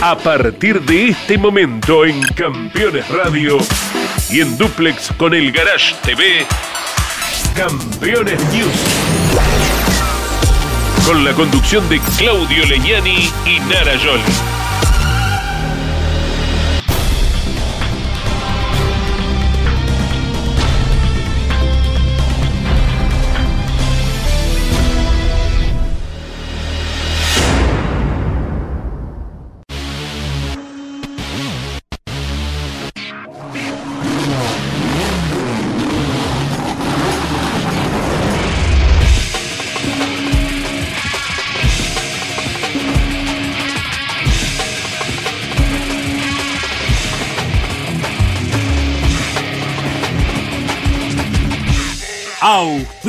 A partir de este momento en Campeones Radio y en Duplex con el Garage TV, Campeones News. Con la conducción de Claudio Leñani y Nara Joli.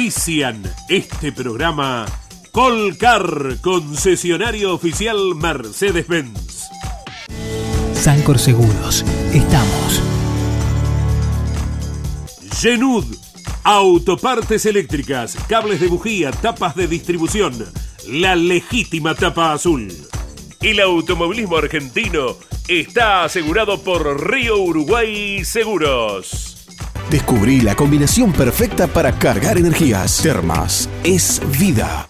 Auspician este programa Colcar, concesionario oficial Mercedes-Benz. Sancor Seguros, estamos. Genud, autopartes eléctricas, cables de bujía, tapas de distribución, la legítima tapa azul. El automovilismo argentino está asegurado por Río Uruguay Seguros. Descubrí la combinación perfecta para cargar energías. Termas es vida.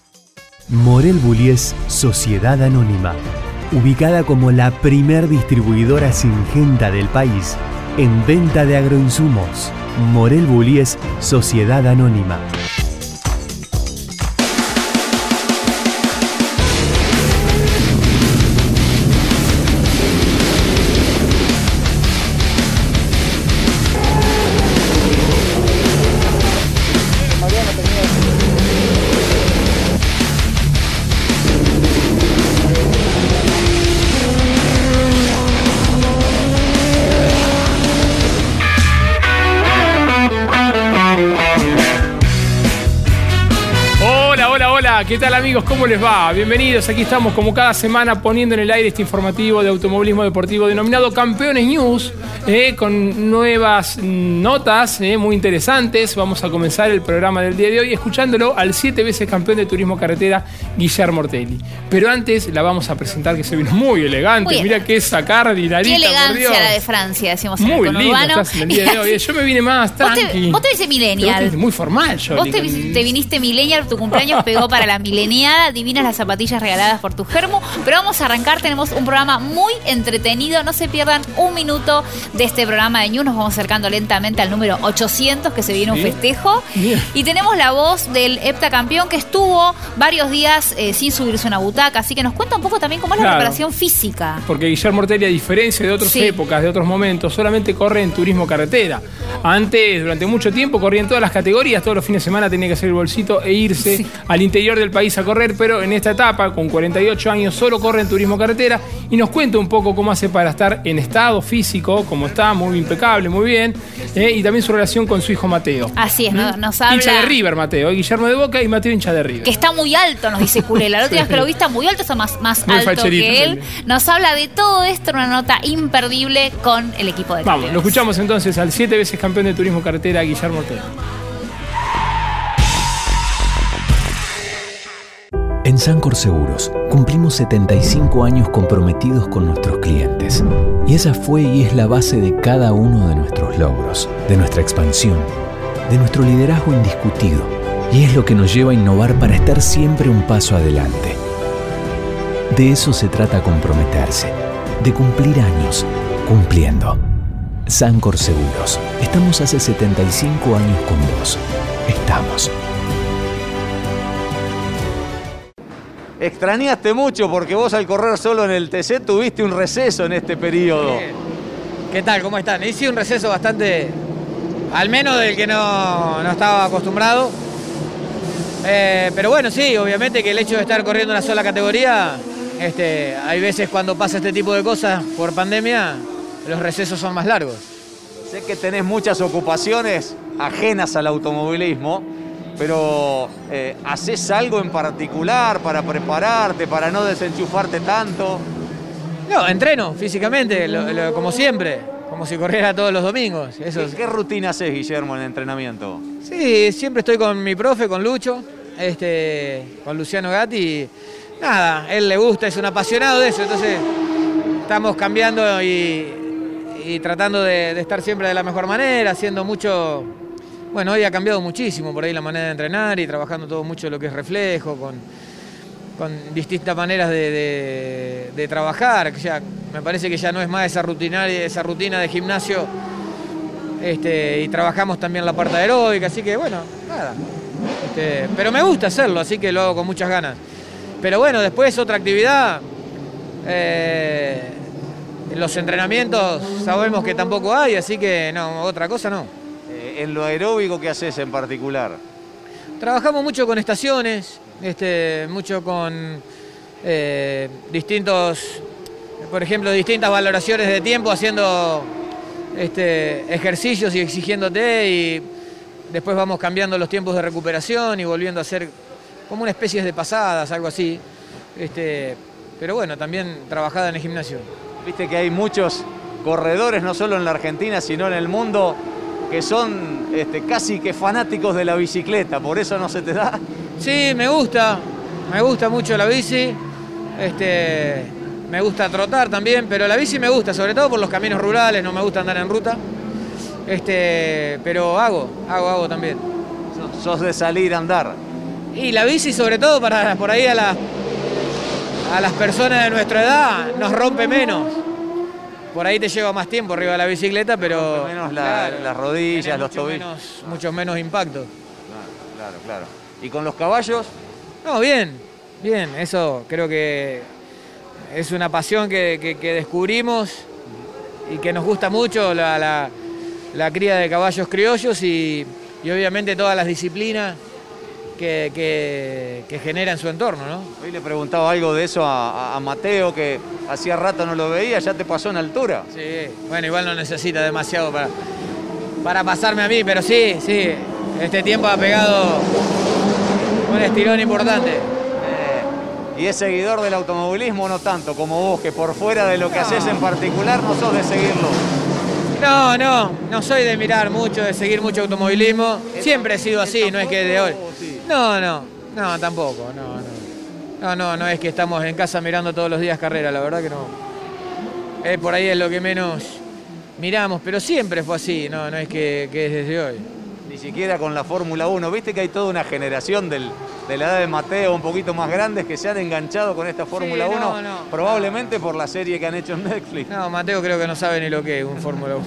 Morel Bullies Sociedad Anónima, ubicada como la primer distribuidora singenta del país en venta de agroinsumos. Morel Bullies Sociedad Anónima. ¿Qué tal amigos? ¿Cómo les va? Bienvenidos, aquí estamos como cada semana poniendo en el aire este informativo de automovilismo deportivo denominado Campeones News, eh, con nuevas notas eh, muy interesantes. Vamos a comenzar el programa del día de hoy escuchándolo al siete veces campeón de turismo carretera, Guillermo Ortelli. Pero antes la vamos a presentar que se vino muy elegante. Mira qué sacardi, Qué elegancia la de Francia, decimos muy en el lindo estás en el día de hoy. Yo me vine más tranqui. Vos te, vos millennial. muy formal yo. Vos te, te viniste millennial, tu cumpleaños pegó para la mileniada, divinas las zapatillas regaladas por tu germo. Pero vamos a arrancar, tenemos un programa muy entretenido. No se pierdan un minuto de este programa de News. Nos vamos acercando lentamente al número 800, que se viene un festejo. Y tenemos la voz del heptacampeón que estuvo varios días eh, sin subirse una butaca. Así que nos cuenta un poco también cómo es la preparación física. Porque Guillermo Ortelli, a diferencia de otras épocas, de otros momentos, solamente corre en turismo carretera. Antes, durante mucho tiempo, corría en todas las categorías. Todos los fines de semana tenía que hacer el bolsito e irse al interior del país a correr, pero en esta etapa, con 48 años, solo corre en turismo carretera y nos cuenta un poco cómo hace para estar en estado físico, cómo está, muy impecable, muy bien, eh, y también su relación con su hijo Mateo. Así es, ¿Mm? nos habla... Hincha de River, Mateo, Guillermo de Boca y Mateo hincha de River. Que está muy alto, nos dice Culela. La última vez que lo viste muy alto, está más, más alto que él. Nos habla de todo esto en una nota imperdible con el equipo de Vamos, lo escuchamos entonces al siete veces campeón de turismo carretera, Guillermo Ortega. En Sancor Seguros cumplimos 75 años comprometidos con nuestros clientes. Y esa fue y es la base de cada uno de nuestros logros, de nuestra expansión, de nuestro liderazgo indiscutido. Y es lo que nos lleva a innovar para estar siempre un paso adelante. De eso se trata comprometerse, de cumplir años, cumpliendo. Sancor Seguros. Estamos hace 75 años con vos. Estamos. Extrañaste mucho porque vos al correr solo en el TC tuviste un receso en este periodo. ¿Qué tal? ¿Cómo están? Hice un receso bastante, al menos del que no, estaba acostumbrado. Eh, pero bueno, sí, obviamente que el hecho de estar corriendo una sola categoría, este, hay veces cuando pasa este tipo de cosas por pandemia, los recesos son más largos. Sé que tenés muchas ocupaciones ajenas al automovilismo pero eh, ¿haces algo en particular para prepararte, para no desenchufarte tanto? No, entreno físicamente, como siempre, como si corriera todos los domingos. Eso ¿Qué, rutina haces, Guillermo, en entrenamiento? Sí, siempre estoy con mi profe, con Lucho, este, con Luciano Gatti. nada, él le gusta, es un apasionado de eso, entonces estamos cambiando y, y tratando de, de estar siempre de la mejor manera, haciendo mucho, bueno, hoy ha cambiado muchísimo por ahí la manera de entrenar y trabajando todo mucho lo que es reflejo, con, distintas maneras de, de- de trabajar, me parece que ya no es más esa rutinaria, esa rutina de gimnasio, este, y trabajamos también la parte aeróbica, así que bueno, nada. Este, pero me gusta hacerlo, así que lo hago con muchas ganas. Pero bueno, después otra actividad. eh, los entrenamientos sabemos que tampoco hay, así que no, otra cosa no. En lo aeróbico, ¿qué haces en particular? Trabajamos mucho con estaciones, este, mucho con eh, distintos, por ejemplo, distintas valoraciones de tiempo, haciendo este, ejercicios y exigiéndote y después vamos cambiando los tiempos de recuperación y volviendo a hacer como una especie de pasadas, algo así. Este, pero bueno, también trabajada en el gimnasio. Viste que hay muchos corredores, no solo en la Argentina, sino en el mundo, que son este, casi que fanáticos de la bicicleta, por eso no se te da. Sí, me gusta, me gusta mucho la bici. Este, me gusta trotar también, pero la bici me gusta, sobre todo por los caminos rurales, no me gusta andar en ruta. Este, pero hago, hago, hago también. Sos- de salir a andar. Y la bici, sobre todo para por ahí a, la- a las personas de nuestra edad, nos rompe menos. Por ahí te lleva más tiempo arriba de la bicicleta, pero. Menos la- las rodillas, los mucho tobillos. menos- mucho menos impacto. Claro, claro. ¿Y con los caballos? No, bien, bien, eso creo que es una pasión que, que- que descubrimos y que nos gusta mucho la, la- la cría de caballos criollos y, y obviamente todas las disciplinas que, que, que genera en su entorno, ¿no? Hoy le preguntaba algo de eso a, a- a Mateo, que hacía rato no lo veía, ya te pasó en altura. Sí, bueno, igual no necesita demasiado para, para pasarme a mí, pero sí, sí, este tiempo ha pegado un estirón importante. Eh, y es seguidor del automovilismo, no tanto como vos, que por fuera de lo que haces en particular no sos de seguirlo. No, no, no soy de mirar mucho, de seguir mucho automovilismo. Siempre he sido así, no es que de hoy. No, no, no, tampoco, no, no. No, no, no es que estamos en casa mirando todos los días carrera, la verdad que no. Eh, por ahí es lo que menos miramos, pero siempre fue así, no, no es que, que es desde hoy. Ni siquiera con la Fórmula 1. Viste que hay toda una generación del- de la edad de Mateo, un poquito más grandes, que se han enganchado con esta Fórmula no, 1, no. probablemente por la serie que han hecho en Netflix. No, Mateo creo que no sabe ni lo que es un Fórmula 1.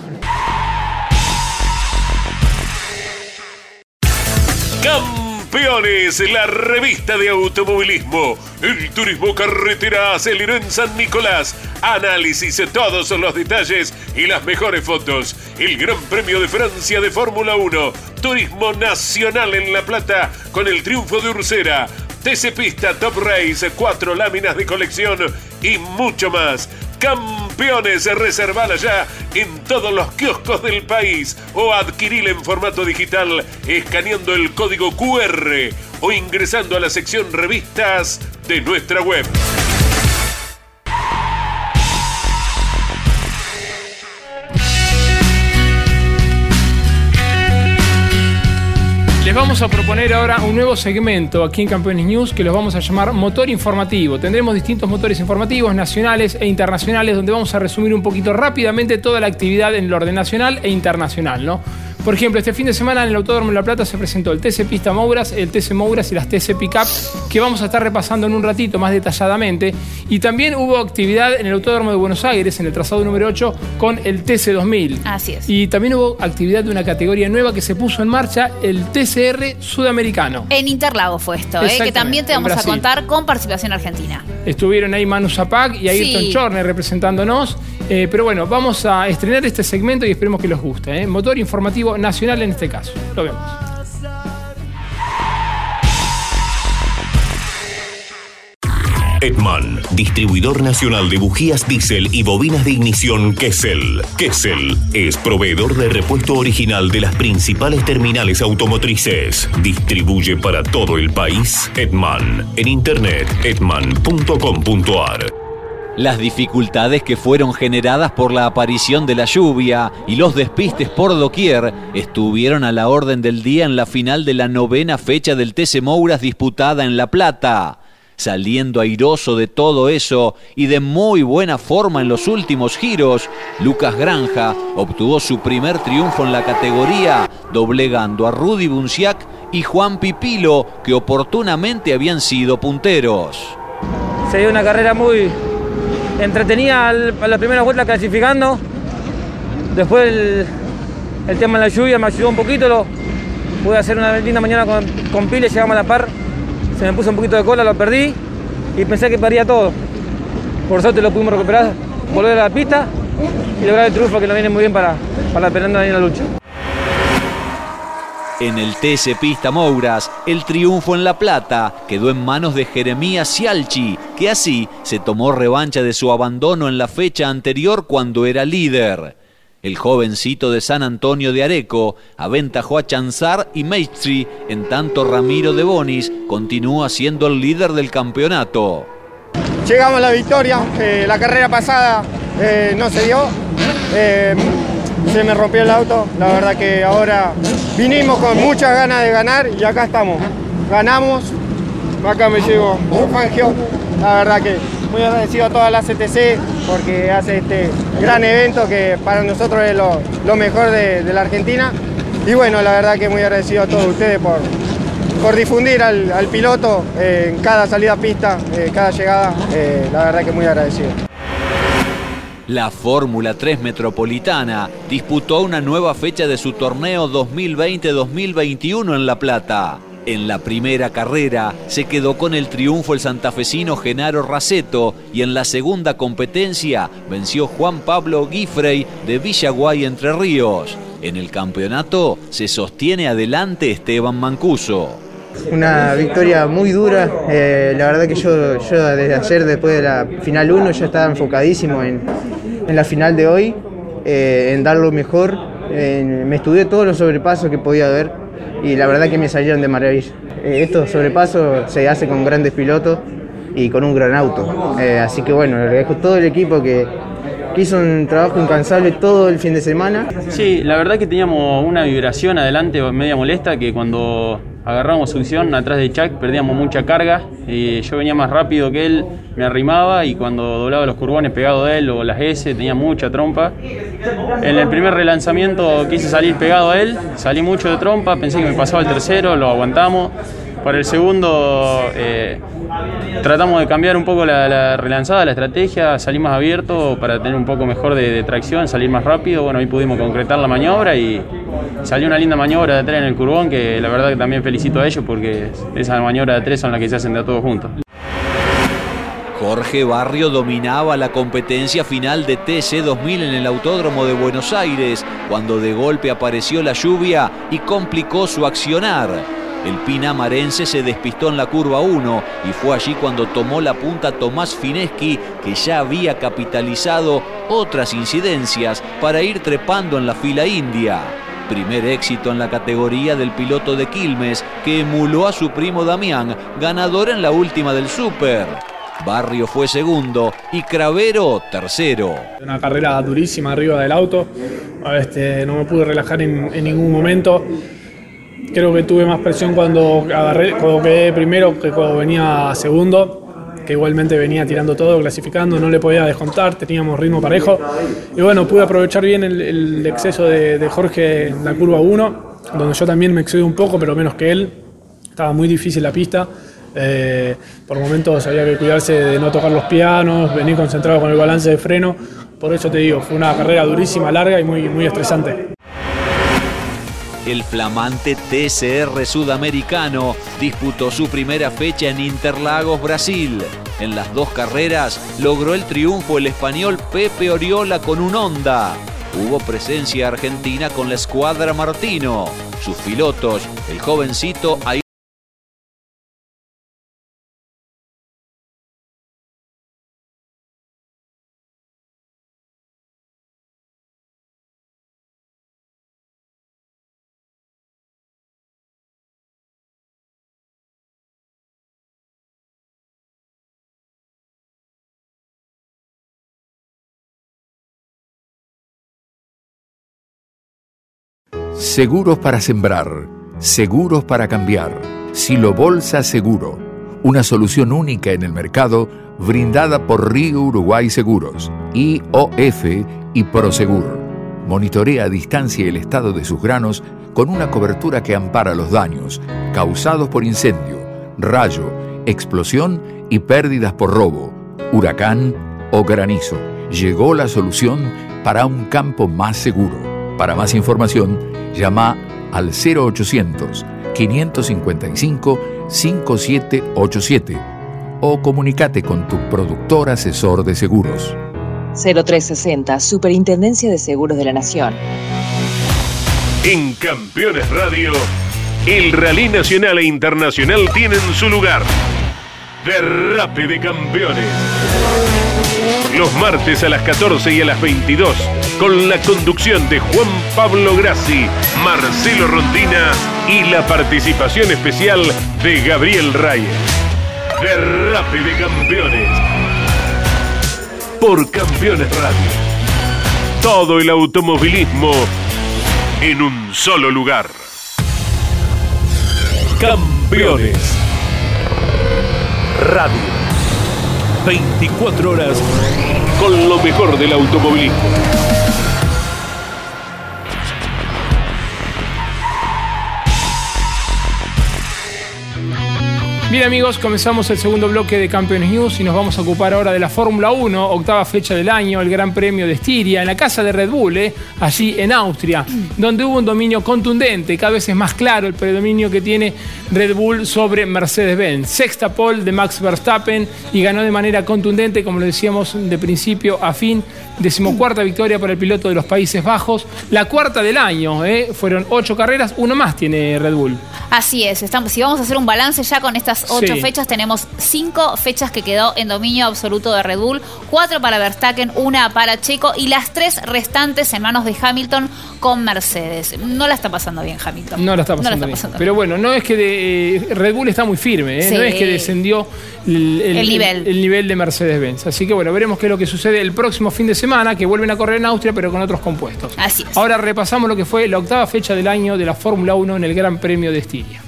Campeones, la revista de automovilismo. El turismo carretera aceleró en San Nicolás. Análisis de todos los detalles y las mejores fotos. El Gran Premio de Francia de Fórmula 1. Turismo nacional en La Plata con el triunfo de Ursera. TC Pista Top Race, cuatro láminas de colección y mucho más. Campeones, reservala ya en todos los kioscos del país o adquirila en formato digital escaneando el código QR o ingresando a la sección revistas de nuestra web. Vamos a proponer ahora un nuevo segmento aquí en Campeones News que los vamos a llamar Motor Informativo. Tendremos distintos motores informativos nacionales e internacionales donde vamos a resumir un poquito rápidamente toda la actividad en el orden nacional e internacional, ¿no? Por ejemplo, este fin de semana en el Autódromo de La Plata se presentó el TC Pista Mouras, el TC Mouras y las TC Pickup, que vamos a estar repasando en un ratito más detalladamente. Y también hubo actividad en el Autódromo de Buenos Aires, en el trazado número 8, con el TC 2000. Así es. Y también hubo actividad de una categoría nueva que se puso en marcha, el TCR sudamericano. En Interlagos fue esto, ¿eh? que también te vamos a contar con participación argentina. Estuvieron ahí Manu Zapac y Ayrton Sí. Chorner representándonos. Eh, pero bueno, vamos a estrenar este segmento y esperemos que les guste. ¿eh? Motor informativo nacional en este caso. Lo vemos. Edman, distribuidor nacional de bujías diésel y bobinas de ignición Kessel. Kessel es proveedor de repuesto original de las principales terminales automotrices. Distribuye para todo el país Edman. En internet edman.com.ar. Las dificultades que fueron generadas por la aparición de la lluvia y los despistes por doquier estuvieron a la orden del día en la final de la novena fecha del TC Mouras disputada en La Plata. Saliendo airoso de todo eso y de muy buena forma en los últimos giros, Lucas Granja obtuvo su primer triunfo en la categoría, doblegando a Rudy Bunciac y Juan Pipilo, que oportunamente habían sido punteros. Se dio una carrera muy entretenida a la primera vuelta clasificando. Después el, tema de la lluvia me ayudó un poquito, lo, pude hacer una linda mañana con, con Pile, llegamos a la par se me puso un poquito de cola, lo perdí y pensé que perdía todo. Por suerte lo pudimos recuperar, volver a la pista y lograr el triunfo que nos viene muy bien para, para peleando ahí en la lucha. En el TC Pista Mouras, el triunfo en La Plata quedó en manos de Jeremías Cialchi, que así se tomó revancha de su abandono en la fecha anterior cuando era líder. El jovencito de San Antonio de Areco aventajó a Chanzar y Maestri, en tanto Ramiro de Bonis continúa siendo el líder del campeonato. Llegamos a la victoria, eh, la carrera pasada eh, no se dio, eh, se me rompió el auto, la verdad que ahora vinimos con muchas ganas de ganar y acá estamos, ganamos, acá me llevo Fangio, la verdad que muy agradecido a toda la CTC porque hace este gran evento que para nosotros es lo, mejor de, la Argentina. Y bueno, la verdad que muy agradecido a todos ustedes por, por difundir al, piloto en cada salida a pista, eh, cada llegada. Eh, la verdad que muy agradecido. La Fórmula 3 Metropolitana disputó una nueva fecha de su torneo 2020-2021 en La Plata. En la primera carrera se quedó con el triunfo el santafesino Genaro Raceto y en la segunda competencia venció Juan Pablo Guifrey de Villaguay Entre Ríos. En el campeonato se sostiene adelante Esteban Mancuso. Una victoria muy dura, eh, la verdad que yo, yo desde ayer, después de la final 1, ya estaba enfocadísimo en, la final de hoy, eh, en dar lo mejor. me estudié todos los sobrepasos que podía haber, y la verdad que me salieron de maravilla. Eh, estos sobrepasos se hace con grandes pilotos y con un gran auto. Así que bueno, le dejo todo el equipo que, que hizo un trabajo incansable todo el fin de semana. Sí, la verdad que teníamos una vibración adelante media molesta que cuando agarramos succión atrás de Chuck, perdíamos mucha carga. Y yo venía más rápido que él, me arrimaba y cuando doblaba los curbones pegado de él o las S tenía mucha trompa. En el primer relanzamiento quise salir pegado a él, salí mucho de trompa, pensé que me pasaba el tercero, lo aguantamos. Para el segundo eh, tratamos de cambiar un poco la, relanzada, la estrategia, salir más abierto para tener un poco mejor de, tracción, salir más rápido. Bueno, ahí pudimos concretar la maniobra y salió una linda maniobra de tres en el curbón que la verdad que también felicito a ellos porque esas maniobras de tres son las que se hacen de todos juntos. Jorge Barrio dominaba la competencia final de TC 2000 en el Autódromo de Buenos Aires, cuando de golpe apareció la lluvia y complicó su accionar. El pinamarense se despistó en la curva 1 y fue allí cuando tomó la punta Tomás Fineschi, que ya había capitalizado otras incidencias para ir trepando en la fila india. Primer éxito en la categoría del piloto de Quilmes, que emuló a su primo Damián, ganador en la última del Super. Barrio fue segundo y Cravero tercero. Una carrera durísima arriba del auto. Este, no me pude relajar en ningún momento. Creo que tuve más presión cuando, agarré, cuando quedé primero que cuando venía segundo, que igualmente venía tirando todo, clasificando, no le podía descontar, teníamos ritmo parejo. Y bueno, pude aprovechar bien el, exceso de, Jorge en la curva 1, donde yo también me excedí un poco, pero menos que él. Estaba muy difícil la pista. Eh, por momentos había que cuidarse de no tocar los pianos, venir concentrado con el balance de freno. Por eso te digo, fue una carrera durísima, larga y muy, muy estresante. El flamante TCR sudamericano disputó su primera fecha en Interlagos, Brasil. En las dos carreras logró el triunfo el español Pepe Oriola con un Honda. Hubo presencia argentina con la escuadra Martino. Sus pilotos, el jovencito Seguros para sembrar, seguros para cambiar. Silo Bolsa Seguro. una solución única en el mercado brindada por Río Uruguay Seguros, IOF y Prosegur. Monitorea a distancia el estado de sus granos con una cobertura que ampara los daños causados por incendio, rayo, explosión y pérdidas por robo, huracán o granizo. Llegó la solución para un campo más seguro. Para más información, llama al 0800 555 5787 o comunícate con tu productor asesor de seguros. 0360, Superintendencia de Seguros de la Nación. En Campeones Radio, el Rally Nacional e Internacional tienen su lugar. Derrape de Campeones. Los martes a las 14 y a las 22, con la conducción de Juan Pablo Grassi, Marcelo Rondina y la participación especial de Gabriel Reyes. Derrape de Campeones. Por Campeones Radio. Todo el automovilismo en un solo lugar. Campeones. Radio. 24 horas con lo mejor del automovilismo. Bien amigos, comenzamos el segundo bloque de Campeones News y nos vamos a ocupar ahora de la Fórmula 1, octava fecha del año, el Gran Premio de Estiria, en la casa de Red Bull, eh, allí en Austria, donde hubo un dominio contundente, cada vez es más claro el predominio que tiene Red Bull sobre Mercedes-Benz. Sexta pole de Max Verstappen y ganó de manera contundente, como lo decíamos de principio a fin, decimocuarta victoria para el piloto de los Países Bajos, la cuarta del año, eh, fueron ocho carreras, uno más tiene Red Bull. Así es, estamos, si vamos a hacer un balance ya con estas ocho Sí. fechas, tenemos cinco fechas que quedó en dominio absoluto de Red Bull, cuatro para Verstappen, una para Checo y las tres restantes en manos de Hamilton con Mercedes. No la está pasando bien Hamilton. No la está pasando, bien. Pero bueno, no es que de- eh, Red Bull está muy firme, ¿eh? Sí. no es que descendió el, El nivel. el nivel de Mercedes-Benz. Así que bueno, veremos qué es lo que sucede el próximo fin de semana, que vuelven a correr en Austria, pero con otros compuestos. Así es. Ahora repasamos lo que fue la octava fecha del año de la Fórmula 1 en el Gran Premio de Estiria.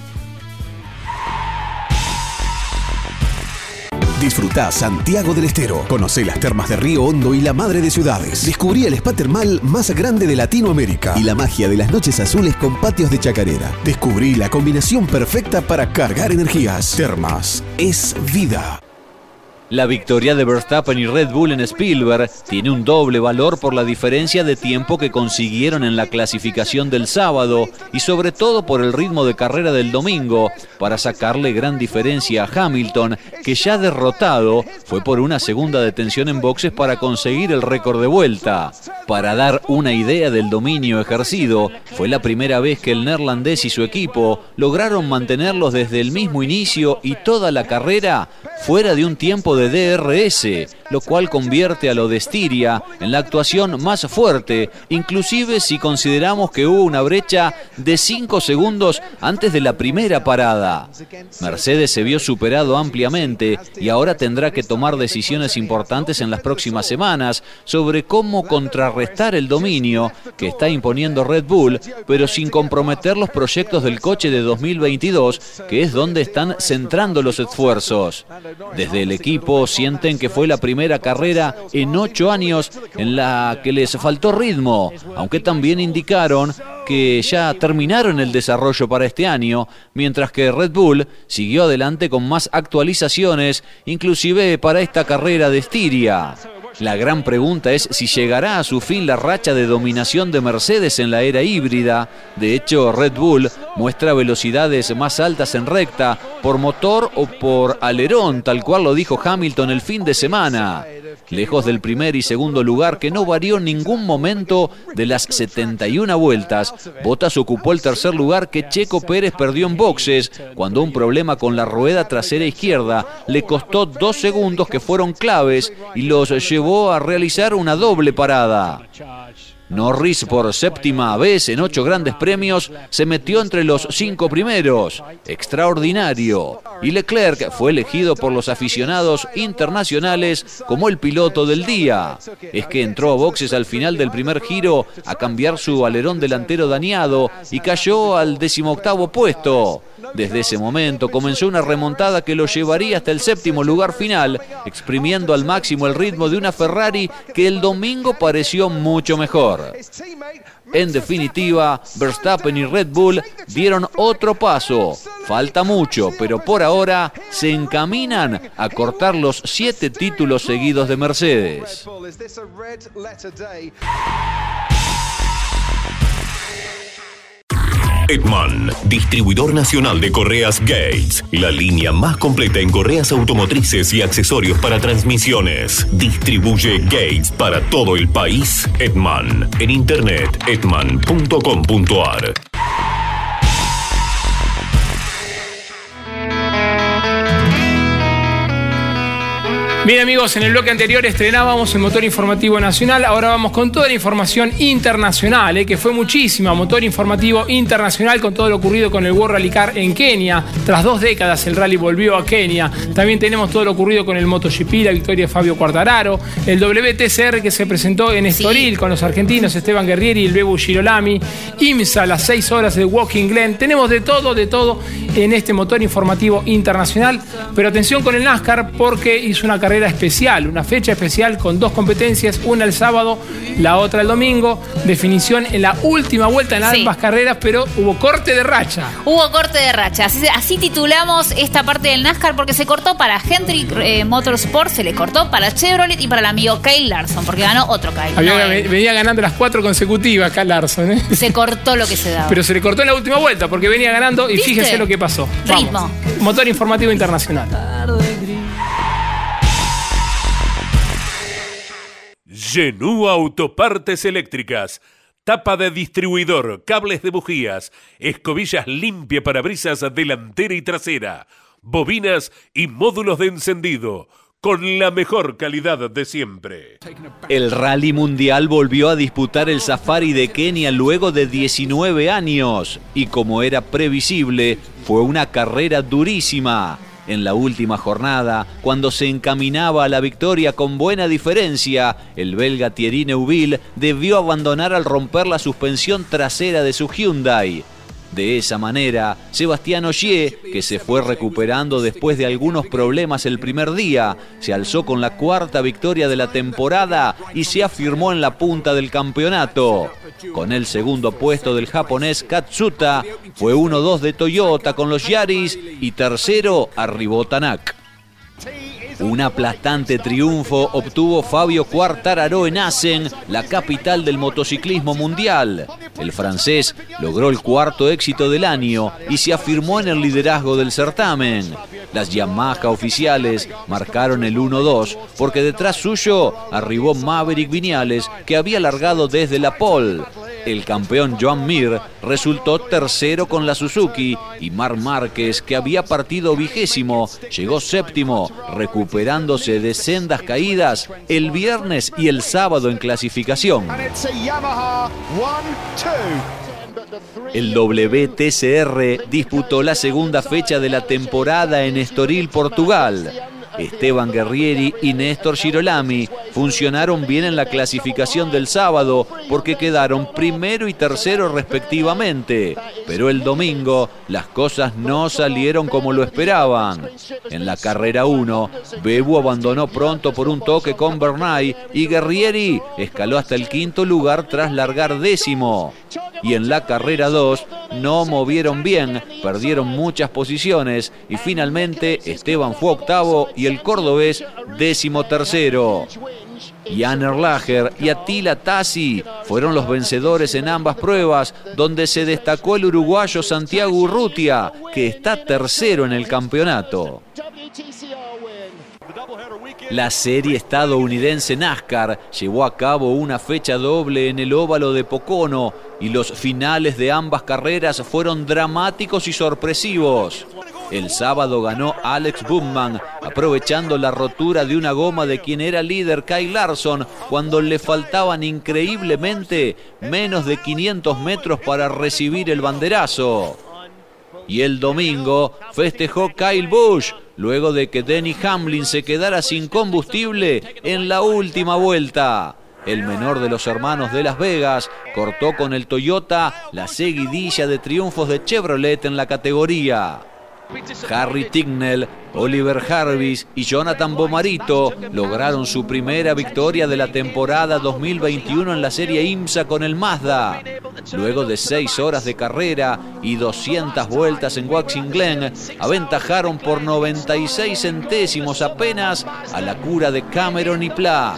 Disfrutá Santiago del Estero. Conocé las termas de Río Hondo y la madre de ciudades. Descubrí el spa termal más grande de Latinoamérica y la magia de las noches azules con patios de chacarera. Descubrí la combinación perfecta para cargar energías. Termas es vida. La victoria de Verstappen y Red Bull en Spielberg tiene un doble valor por la diferencia de tiempo que consiguieron en la clasificación del sábado y sobre todo por el ritmo de carrera del domingo para sacarle gran diferencia a Hamilton que ya derrotado fue por una segunda detención en boxes para conseguir el récord de vuelta. Para dar una idea del dominio ejercido, fue la primera vez que el neerlandés y su equipo lograron mantenerlos desde el mismo inicio y toda la carrera fuera de un tiempo de DRS, lo cual convierte a lo de Estiria en la actuación más fuerte, inclusive si consideramos que hubo una brecha de 5 segundos antes de la primera parada. Mercedes se vio superado ampliamente y ahora tendrá que tomar decisiones importantes en las próximas semanas sobre cómo contrarrestar el dominio que está imponiendo Red Bull, pero sin comprometer los proyectos del coche de 2022, que es donde están centrando los esfuerzos. Desde el equipo sienten que fue la primera carrera en ocho años en la que les faltó ritmo, aunque también indicaron que ya terminaron el desarrollo para este año, mientras que Red Bull siguió adelante con más actualizaciones, inclusive para esta carrera de Estiria. La gran pregunta es si llegará a su fin la racha de dominación de Mercedes en la era híbrida. De hecho, Red Bull muestra velocidades más altas en recta por motor o por alerón, tal cual lo dijo Hamilton el fin de semana. Lejos del primer y segundo lugar que no varió en ningún momento de las 71 vueltas, Bottas ocupó el tercer lugar que Checo Pérez perdió en boxes cuando un problema con la rueda trasera izquierda le costó dos segundos que fueron claves y los llevó a realizar una doble parada. Norris por séptima vez en ocho grandes premios se metió entre los cinco primeros. Extraordinario. Y Leclerc fue elegido por los aficionados internacionales como el piloto del día. Es que entró a boxes al final del primer giro a cambiar su alerón delantero dañado y cayó al decimoctavo puesto. Desde ese momento comenzó una remontada que lo llevaría hasta el séptimo lugar final, exprimiendo al máximo el ritmo de una Ferrari que el domingo pareció mucho mejor. En definitiva, Verstappen y Red Bull dieron otro paso. Falta mucho, pero por ahora se encaminan a cortar los siete títulos seguidos de Mercedes. Edman, distribuidor nacional de correas Gates, la línea más completa en correas automotrices y accesorios para transmisiones. Distribuye Gates para todo el país. Edman, en internet edman.com.ar. Bien amigos, en el bloque anterior estrenábamos el motor informativo nacional, ahora vamos con toda la información internacional, eh, que fue muchísima, motor informativo internacional con todo lo ocurrido con el World Rally Car en Kenia. Tras dos décadas el rally volvió a Kenia. También tenemos todo lo ocurrido con el MotoGP, la victoria de Fabio Quartararo, el WTCR que se presentó en Estoril con los argentinos Esteban Guerrieri y el Bebu Girolami, IMSA, las seis horas de Walking Glen. Tenemos de todo, de todo en este motor informativo internacional, pero atención con el NASCAR porque hizo una carrera especial, una fecha especial con dos competencias, una el sábado, la otra el domingo. Definición en la última vuelta en ambas carreras, pero hubo corte de racha. Hubo corte de racha. Así, así titulamos esta parte del NASCAR porque se cortó para Hendrick eh, Motorsport, se le cortó para Chevrolet y para el amigo Kyle Larson, porque ganó otro Kyle. no venía ganando las cuatro consecutivas Kyle Larson. ¿eh? Se cortó lo que se daba. Pero se le cortó en la última vuelta porque venía ganando y fíjense lo que pasó. Ritmo. Motor informativo internacional. Genú Autopartes Eléctricas. Tapa de distribuidor, cables de bujías, escobillas limpia para brisas delantera y trasera, bobinas y módulos de encendido con la mejor calidad de siempre. El Rally Mundial volvió a disputar el Safari de Kenia luego de 19 años y como era previsible, fue una carrera durísima. En la última jornada, cuando se encaminaba a la victoria con buena diferencia, el belga Thierry Neuville debió abandonar al romper la suspensión trasera de su Hyundai. De esa manera, Sebastián Ogier, que se fue recuperando después de algunos problemas el primer día, se alzó con la cuarta victoria de la temporada y se afirmó en la punta del campeonato. Con el segundo puesto del japonés Katsuta, fue 1-2 de Toyota con los Yaris y tercero arribó Tanak. Un aplastante triunfo obtuvo Fabio Quartararo en Assen, la capital del motociclismo mundial. El francés logró el cuarto éxito del año y se afirmó en el liderazgo del certamen. Las Yamaha oficiales marcaron el 1-2 porque detrás suyo arribó Maverick Viñales que había largado desde la pole. El campeón Joan Mir resultó tercero con la Suzuki y Mar Márquez, que había partido vigésimo, llegó séptimo, recuperándose de sendas caídas el viernes y el sábado en clasificación. El WTCR disputó la segunda fecha de la temporada en Estoril, Portugal. Esteban Guerrieri y Néstor Girolami funcionaron bien en la clasificación del sábado porque quedaron primero y tercero respectivamente, pero el domingo las cosas no salieron como lo esperaban. En la carrera 1, Bebu abandonó pronto por un toque con Bernay y Guerrieri escaló hasta el quinto lugar tras largar décimo. Y en la carrera 2 no movieron bien, perdieron muchas posiciones y finalmente Esteban fue octavo y el cordobés décimo tercero. Jan Erlacher y Attila Tassi fueron los vencedores en ambas pruebas, donde se destacó el uruguayo Santiago Urrutia, que está tercero en el campeonato. La serie estadounidense NASCAR llevó a cabo una fecha doble en el óvalo de Pocono y los finales de ambas carreras fueron dramáticos y sorpresivos. El sábado ganó Alex Bumman, aprovechando la rotura de una goma de quien era líder Kyle Larson, cuando le faltaban increíblemente menos de 500 metros para recibir el banderazo. Y el domingo festejó Kyle Busch, luego de que Denny Hamlin se quedara sin combustible en la última vuelta. El menor de los hermanos de Las Vegas cortó con el Toyota la seguidilla de triunfos de Chevrolet en la categoría. Harry Tignell, Oliver Jarvis y Jonathan Bomarito lograron su primera victoria de la temporada 2021 en la serie IMSA con el Mazda. Luego de seis horas de carrera y 200 vueltas en Waxing Glen, aventajaron por 96 centésimos apenas a la cura de Cameron y Pla.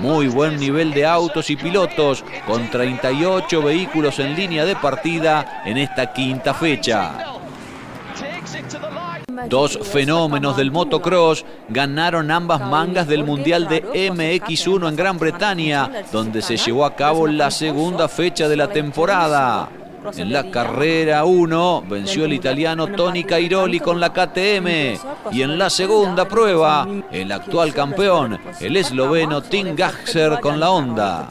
Muy buen nivel de autos y pilotos, con 38 vehículos en línea de partida en esta quinta fecha. Dos fenómenos del motocross ganaron ambas mangas del Mundial de MX1 en Gran Bretaña, donde se llevó a cabo la segunda fecha de la temporada. En la carrera 1 venció el italiano Tony Cairoli con la KTM y en la segunda prueba el actual campeón, el esloveno Tim Gaxer con la Honda.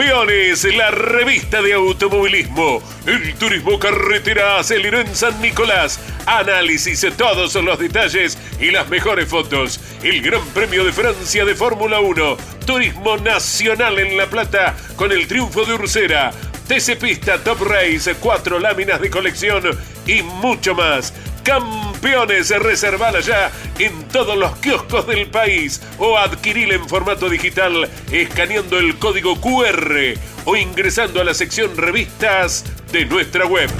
Campeones, la revista de automovilismo. El turismo carretera aceleró en San Nicolás. Análisis de todos los detalles y las mejores fotos. El Gran Premio de Francia de Fórmula 1. Turismo nacional en La Plata con el triunfo de Ursera. TC Pista Top Race, cuatro láminas de colección y mucho más. Campeones, reservala ya en todos los kioscos del país o adquirila en formato digital escaneando el código QR o ingresando a la sección revistas de nuestra web.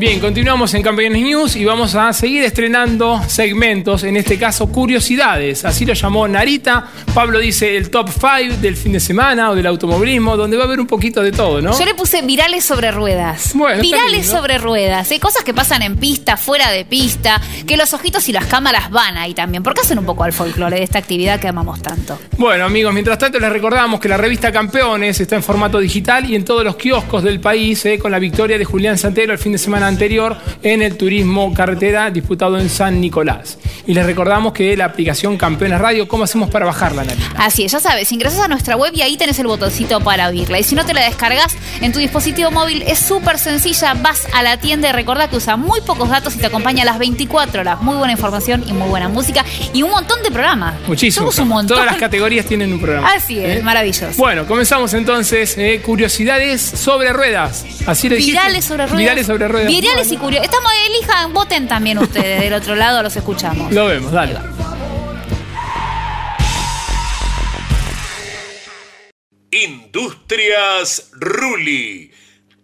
Bien, continuamos en Campeones News y vamos a seguir estrenando segmentos, en este caso curiosidades. Así lo llamó Narita. Pablo dice el top 5 del fin de semana o del automovilismo, donde va a haber un poquito de todo, ¿no? Yo le puse virales sobre ruedas. Bueno, virales sobre ruedas. Hay cosas que pasan en pista, fuera de pista, que los ojitos y las cámaras van ahí también, porque hacen un poco al folclore de esta actividad que amamos tanto. Bueno, amigos, mientras tanto les recordamos que la revista Campeones está en formato digital y en todos los kioscos del país, eh, con la victoria de Julián Santero el fin de semana anterior en el turismo carretera disputado en San Nicolás. Y les recordamos que la aplicación Campeones Radio, ¿cómo hacemos para bajarla, Nati? Así es, ya sabes, ingresas a nuestra web y ahí tenés el botoncito para oírla. Y si no te la descargas en tu dispositivo móvil, es súper sencilla. Vas a la tienda y recordá que usa muy pocos datos y te acompaña a las 24 horas. Muy buena información y muy buena música y un montón de programas. Muchísimo. Somos un montón. Todas las categorías tienen un programa. Así es, ¿Eh? maravilloso. Bueno, comenzamos entonces. eh, curiosidades sobre ruedas. Así le dijiste. Virales sobre ruedas. Virales sobre ruedas. Virales y curiosos. Estamos, elijan, voten también ustedes. Del otro lado los escuchamos. Lo vemos, dale. Industrias Ruli.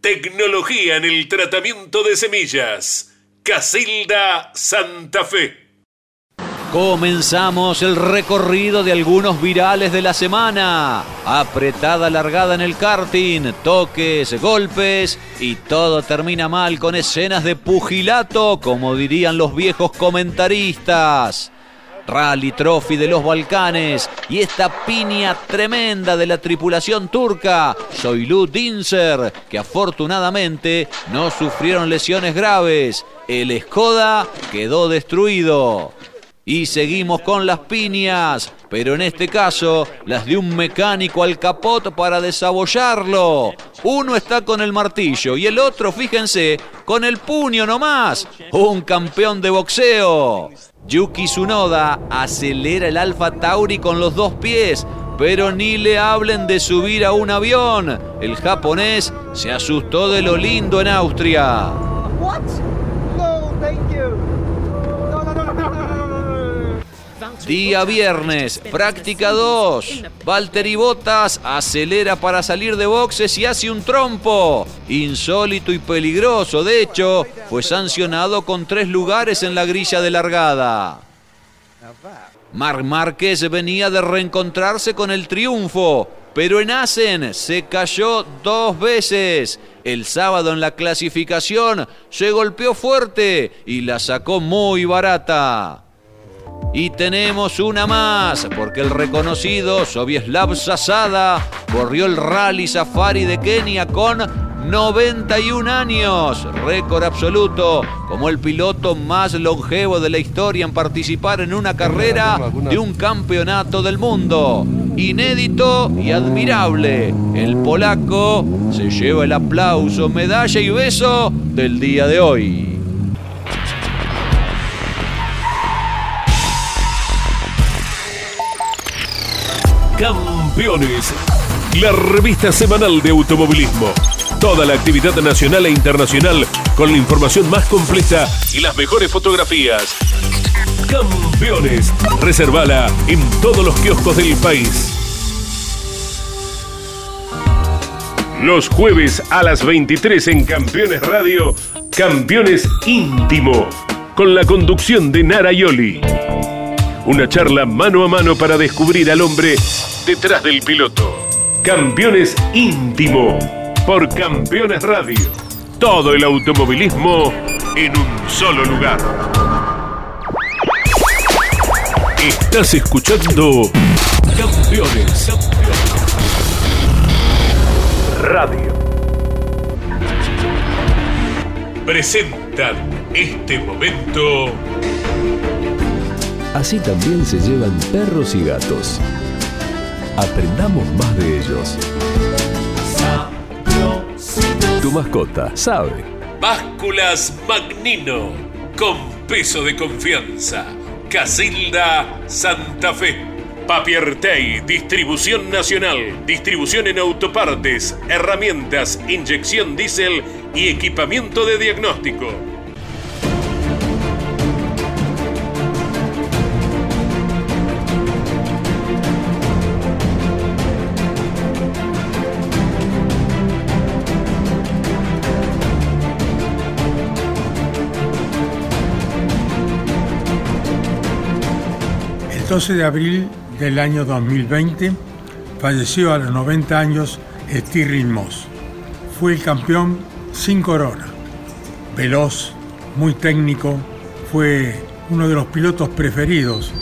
Tecnología en el tratamiento de semillas. Casilda Santa Fe. Comenzamos el recorrido de algunos virales de la semana. Apretada largada en el karting, toques, golpes y todo termina mal con escenas de pugilato, como dirían los viejos comentaristas. Rally Trophy de los Balcanes y esta piña tremenda de la tripulación turca, Soylu Dinser, que afortunadamente no sufrieron lesiones graves. El Skoda quedó destruido. Y seguimos con las piñas, pero en este caso las de un mecánico al capot para desabollarlo. Uno está con el martillo y el otro, fíjense, con el puño nomás. Un campeón de boxeo. Yuki Tsunoda acelera el Alfa Tauri con los dos pies, pero ni le hablen de subir a un avión. El japonés se asustó de lo lindo en Austria. What? No, thank you. No, no, no, no, no, no, no, no. Día viernes, práctica 2. Valtteri Bottas acelera para salir de boxes y hace un trompo. Insólito y peligroso. De hecho, fue sancionado con tres lugares en la grilla de largada. Marc Márquez venía de reencontrarse con el triunfo, pero en Asen se cayó dos veces. El sábado en la clasificación se golpeó fuerte y la sacó muy barata. Y tenemos una más, porque el reconocido Sobieslav Sasada corrió el Rally Safari de Kenia con 91 años, récord absoluto, como el piloto más longevo de la historia en participar en una carrera de un campeonato del mundo. Inédito y admirable, el polaco se lleva el aplauso, medalla y beso del día de hoy. Campeones, la revista semanal de automovilismo. Toda la actividad nacional e internacional con la información más completa y las mejores fotografías. Campeones, reservala en todos los kioscos del país. Los jueves a las 23 en Campeones Radio, Campeones Íntimo, con la conducción de Nara Yoli. Una charla mano a mano para descubrir al hombre detrás del piloto. Campeones Íntimo por Campeones Radio. Todo el automovilismo en un solo lugar. Estás escuchando Campeones Radio. Presentan este momento. Así también se llevan perros y gatos. Aprendamos más de ellos. Tu mascota sabe. Básculas Magnino, con peso de confianza. Casilda Santa Fe. Papiertei, distribución nacional, distribución en autopartes, herramientas, inyección diésel y equipamiento de diagnóstico. 12 de abril del año 2020 falleció a los 90 años Stirling Moss. Fue el campeón sin corona. Veloz, muy técnico, fue uno de los pilotos preferidos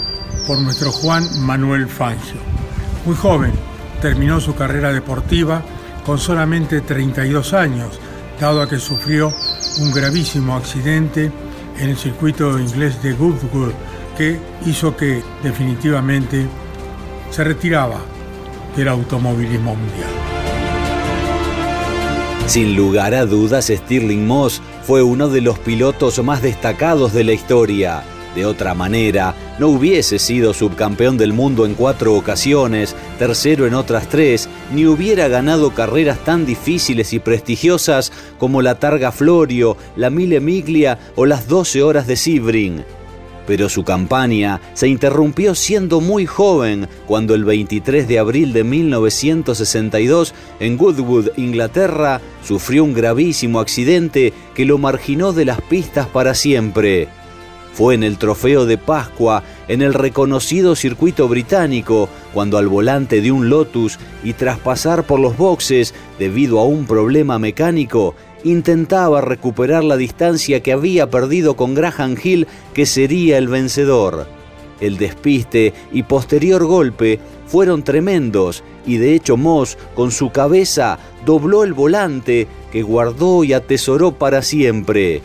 por nuestro Juan Manuel Fangio. Muy joven, terminó su carrera deportiva con solamente 32 años, dado a que sufrió un gravísimo accidente en el circuito inglés de Goodwood que hizo que definitivamente se retiraba del automovilismo mundial. Sin lugar a dudas, Stirling Moss fue uno de los pilotos más destacados de la historia. De otra manera, no hubiese sido subcampeón del mundo en cuatro ocasiones, tercero en otras tres, ni hubiera ganado carreras tan difíciles y prestigiosas como la Targa Florio, la Mille Miglia o las 12 horas de Sebring pero su campaña se interrumpió siendo muy joven cuando el 23 de abril de 1962 en Goodwood, Inglaterra, sufrió un gravísimo accidente que lo marginó de las pistas para siempre. Fue en el Trofeo de Pascua, en el reconocido circuito británico, cuando al volante de un Lotus y tras pasar por los boxes debido a un problema mecánico, intentaba recuperar la distancia que había perdido con Graham Hill, que sería el vencedor. El despiste y posterior golpe fueron tremendos y de hecho Moss con su cabeza dobló el volante que guardó y atesoró para siempre.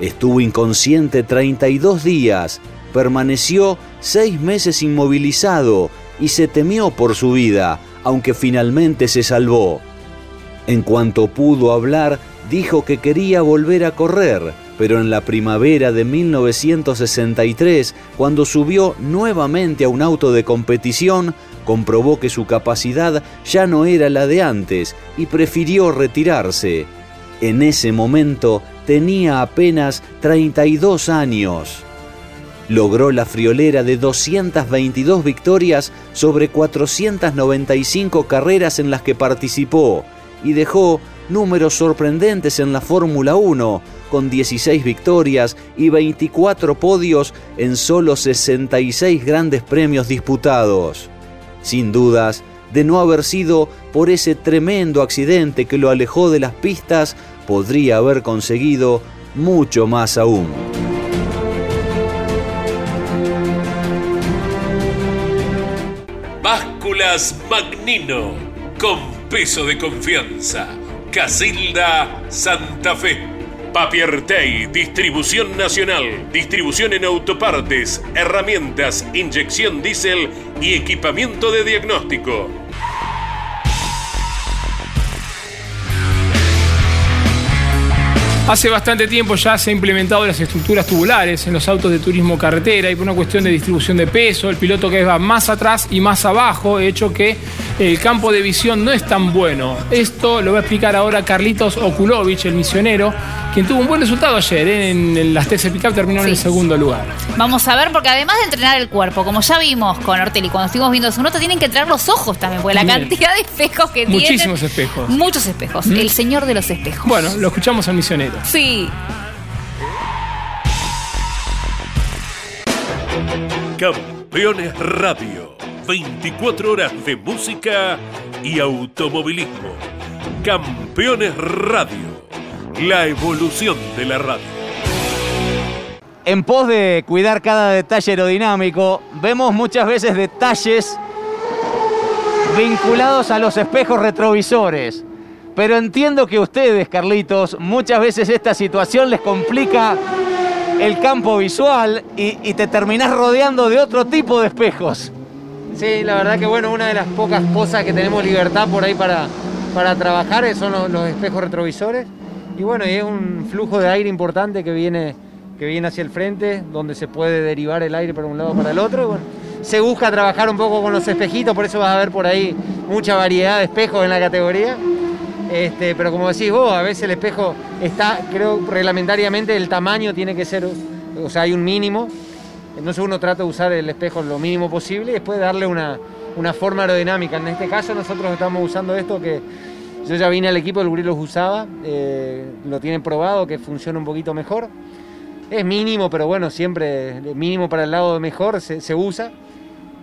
Estuvo inconsciente 32 días, permaneció seis meses inmovilizado y se temió por su vida, aunque finalmente se salvó. En cuanto pudo hablar, dijo que quería volver a correr, pero en la primavera de 1963, cuando subió nuevamente a un auto de competición, comprobó que su capacidad ya no era la de antes y prefirió retirarse. En ese momento tenía apenas 32 años. Logró la friolera de 222 victorias sobre 495 carreras en las que participó y dejó números sorprendentes en la Fórmula 1, con 16 victorias y 24 podios en solo 66 grandes premios disputados. Sin dudas, de no haber sido por ese tremendo accidente que lo alejó de las pistas, podría haber conseguido mucho más aún. Básculas Magnino, con peso de confianza Casilda Santa Fe. Papiertei, distribución nacional, distribución en autopartes, herramientas, inyección diésel y equipamiento de diagnóstico. Hace bastante tiempo ya se han implementado las estructuras tubulares en los autos de turismo carretera y por una cuestión de distribución de peso, el piloto que va más atrás y más abajo, hecho que el campo de visión no es tan bueno. Esto lo va a explicar ahora Carlitos Okulovich, el misionero, quien tuvo un buen resultado ayer ¿eh? en, las TC Pickup, terminó en el segundo lugar. Vamos a ver, porque además de entrenar el cuerpo, como ya vimos con Ortelli, cuando estuvimos viendo su nota, tienen que entrenar los ojos también, porque la cantidad de espejos que tienen. Muchísimos espejos. Muchos espejos. ¿Mm? El señor de los espejos. Bueno, lo escuchamos al misionero. Sí. Campeones Radio. 24 horas de música y automovilismo. Campeones Radio. La evolución de la radio. En pos de cuidar cada detalle aerodinámico, vemos muchas veces detalles vinculados a los espejos retrovisores. Pero entiendo que ustedes, Carlitos, muchas veces esta situación les complica el campo visual y, y te terminás rodeando de otro tipo de espejos. Sí, la verdad que bueno, una de las pocas cosas que tenemos libertad por ahí para, para trabajar son los, los espejos retrovisores. Y bueno, y es un flujo de aire importante que viene, que viene hacia el frente, donde se puede derivar el aire para un lado para el otro. Y bueno, se busca trabajar un poco con los espejitos, por eso vas a ver por ahí mucha variedad de espejos en la categoría. Este, pero como decís vos, a veces el espejo está, creo, reglamentariamente el tamaño tiene que ser, o sea, hay un mínimo. Entonces uno trata de usar el espejo lo mínimo posible y después darle una, una forma aerodinámica. En este caso nosotros estamos usando esto que yo ya vine al equipo, el los usaba, eh, lo tienen probado que funciona un poquito mejor. Es mínimo, pero bueno, siempre mínimo para el lado mejor se, se usa.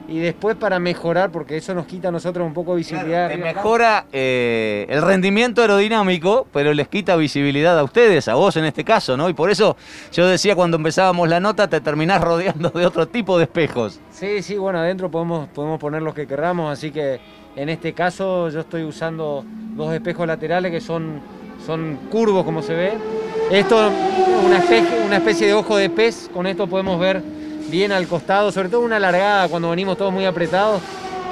Y después para mejorar, porque eso nos quita a nosotros un poco de visibilidad. Acá. mejora eh, el rendimiento aerodinámico, pero les quita visibilidad a ustedes, a vos en este caso, ¿no? Y por eso yo decía cuando empezábamos la nota, te terminás rodeando de otro tipo de espejos. Sí, sí, bueno, adentro podemos, podemos poner los que querramos, así que en este caso yo estoy usando dos espejos laterales que son, son curvos como se ve. Esto una especie, una especie de ojo de pez, con esto podemos ver bien al costado, sobre todo una largada cuando venimos todos muy apretados,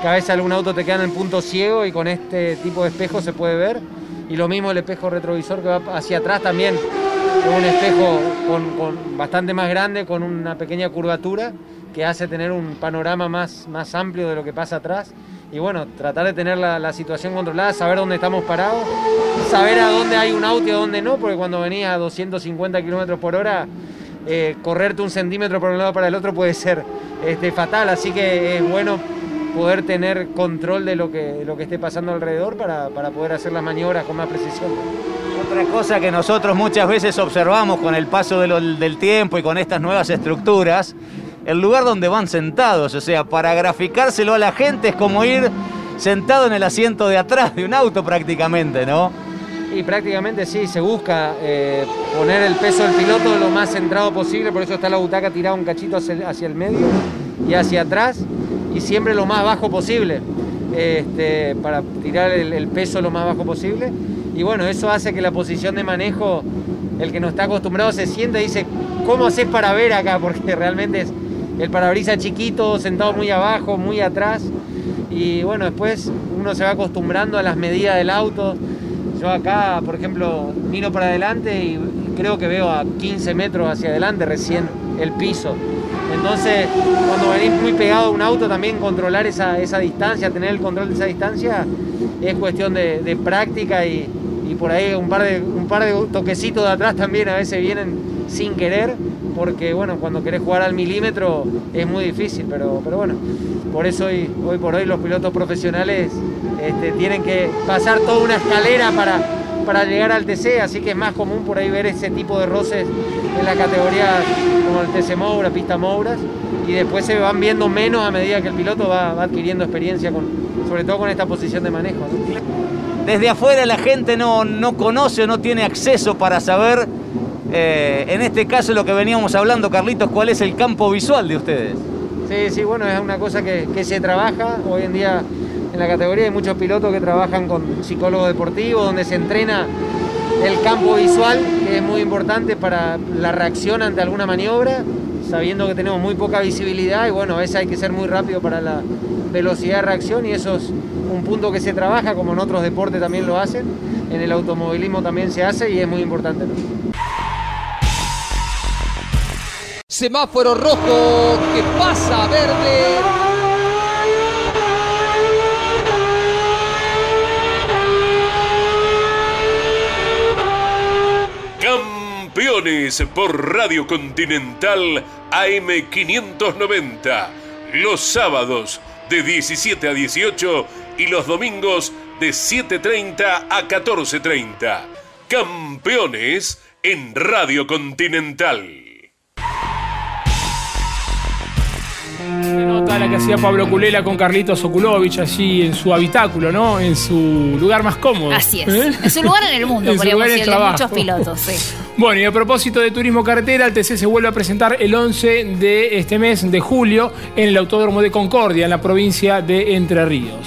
que a veces algún auto te queda en el punto ciego y con este tipo de espejo se puede ver. Y lo mismo el espejo retrovisor que va hacia atrás también, es un espejo con, con bastante más grande, con una pequeña curvatura que hace tener un panorama más, más amplio de lo que pasa atrás. Y bueno, tratar de tener la, la situación controlada, saber dónde estamos parados, saber a dónde hay un auto y a dónde no, porque cuando venís a 250 kilómetros por hora, eh, correrte un centímetro por un lado para el otro puede ser este, fatal. Así que es bueno poder tener control de lo que, de lo que esté pasando alrededor para, para poder hacer las maniobras con más precisión. Otra cosa que nosotros muchas veces observamos con el paso del tiempo y con estas nuevas estructuras, el lugar donde van sentados, o sea, para graficárselo a la gente es como ir sentado en el asiento de atrás de un auto prácticamente, ¿no? Y prácticamente sí, se busca eh, poner el peso del piloto lo más centrado posible, por eso está la butaca tirada un cachito hacia el, medio y hacia atrás, y siempre lo más bajo posible, este, para tirar el, el peso lo más bajo posible. Y bueno, eso hace que la posición de manejo, el que no está acostumbrado se sienta y dice, ¿cómo haces para ver acá? Porque realmente es el parabrisas chiquito, sentado muy abajo, muy atrás. Y bueno, después uno se va acostumbrando a las medidas del auto. Yo acá, por ejemplo, miro para adelante y creo que veo a 15 metros hacia adelante recién el piso. Entonces, cuando venís muy pegado a un auto, también controlar esa, esa distancia, tener el control de esa distancia, es cuestión de, práctica y, y por ahí un par, de, un par de toquecitos de atrás también a veces vienen sin querer, porque bueno, cuando querés jugar al milímetro es muy difícil, pero, pero bueno, por eso hoy, hoy por hoy los pilotos profesionales este, tienen que pasar toda una escalera para, para llegar al TC, así que es más común por ahí ver ese tipo de roces en la categoría como el TC Moura, pista Mouras, y después se van viendo menos a medida que el piloto va, adquiriendo experiencia, con, sobre todo con esta posición de manejo. Desde afuera la gente no, no conoce o no tiene acceso para saber, eh, en este caso lo que veníamos hablando, Carlitos, cuál es el campo visual de ustedes. Sí, sí, bueno, es una cosa que, se trabaja. Hoy en día en la categoría hay muchos pilotos que trabajan con psicólogos deportivos, donde se entrena el campo visual, que es muy importante para la reacción ante alguna maniobra, sabiendo que tenemos muy poca visibilidad y bueno, a veces hay que ser muy rápido para la velocidad de reacción y eso es un punto que se trabaja, como en otros deportes también lo hacen, en el automovilismo también se hace y es muy importante. Semáforo rojo que pasa a verde. Campeones por Radio Continental AM590. Los sábados de 17 a 18 y los domingos de 7.30 a 14.30. Campeones en Radio Continental. Nota la que hacía Pablo Culela con Carlitos Okulovich allí en su habitáculo, ¿no? En su lugar más cómodo. Así es. ¿Eh? En su lugar en el mundo, En podríamos decir, de muchos pilotos. sí. Bueno, y a propósito de turismo carretera, el TC se vuelve a presentar el 11 de este mes de julio en el Autódromo de Concordia, en la provincia de Entre Ríos.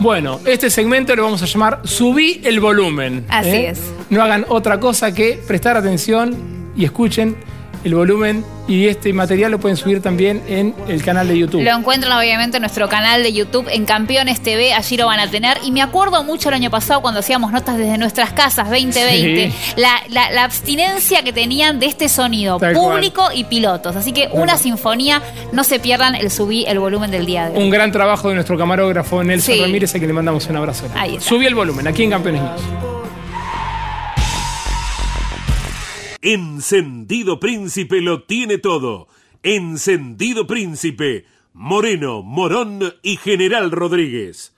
Bueno, este segmento lo vamos a llamar Subí el volumen. Así ¿eh? es. No hagan otra cosa que prestar atención y escuchen el volumen. Y este material lo pueden subir también en el canal de YouTube. Lo encuentran obviamente en nuestro canal de YouTube en Campeones TV, allí lo van a tener. Y me acuerdo mucho el año pasado cuando hacíamos notas desde nuestras casas 2020, Sí. la, la- la abstinencia que tenían de este sonido, Tal público y pilotos. Así que una sinfonía, no se pierdan el subí el volumen del día de hoy. Un gran trabajo de nuestro camarógrafo Nelson Sí. Ramírez, a quien le mandamos un abrazo. Ahí está. Subí el volumen, aquí en Campeones News. Encendido Príncipe lo tiene todo. Encendido Príncipe. Moreno, Morón y General Rodríguez.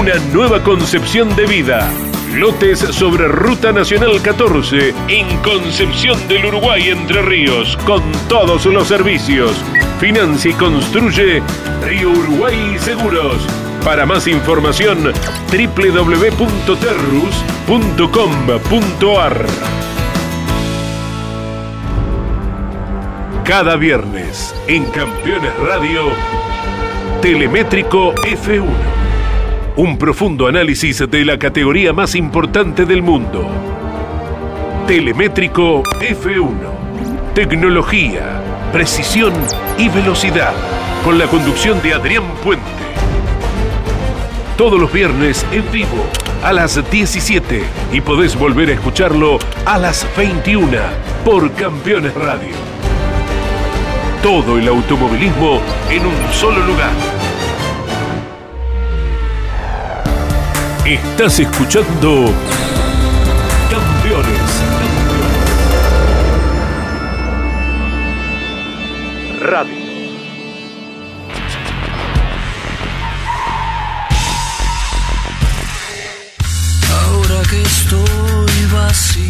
Una nueva concepción de vida. Lotes sobre Ruta Nacional 14 en Concepción del Uruguay Entre Ríos con todos los servicios. Financia y construye Río Uruguay Seguros. Para más información www.terrus.com.ar Cada viernes en Campeones Radio Telemétrico F1. Un profundo análisis de la categoría más importante del mundo. Telemétrico F1. Tecnología, precisión y velocidad. Con la conducción de Adrián Puente. Todos los viernes en vivo a las 17 y podés volver a escucharlo a las 21 por Campeones Radio. Todo el automovilismo en un solo lugar. Estás escuchando Campeones. Radio. Ahora que estoy vacío,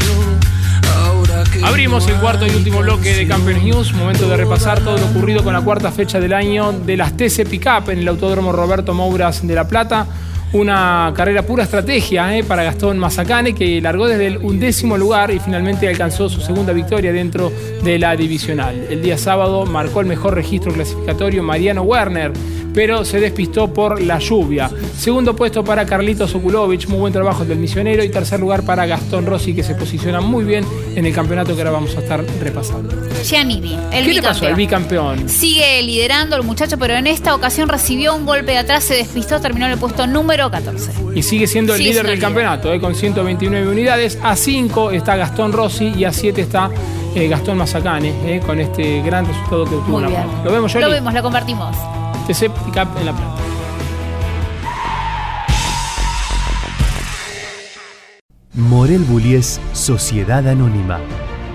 ahora que Abrimos el cuarto y último bloque de Campeones News. Momento de repasar todo lo ocurrido con la cuarta fecha del año de las TC Pickup en el Autódromo Roberto Mouras de La Plata. Una carrera pura estrategia eh, para Gastón Mazacane, que largó desde el undécimo lugar y finalmente alcanzó su segunda victoria dentro de la divisional. El día sábado marcó el mejor registro clasificatorio Mariano Werner, pero se despistó por la lluvia. Segundo puesto para Carlitos Okulovich, muy buen trabajo del misionero. Y tercer lugar para Gastón Rossi, que se posiciona muy bien en el campeonato que ahora vamos a estar repasando. Giannini, el ¿Qué le pasó al bicampeón. bicampeón? Sigue liderando el muchacho, pero en esta ocasión recibió un golpe de atrás, se despistó, terminó en el puesto número 14. Y sigue siendo el Sigue líder siendo del el campeonato, eh, con 129 unidades. A 5 está Gastón Rossi y a 7 está eh, Gastón Mazacane, eh, con este gran resultado que obtuvo. ¿Lo vemos, Yoli? Lo vemos, lo compartimos. TC Pickup en La Plata. Morel Bullies Sociedad Anónima,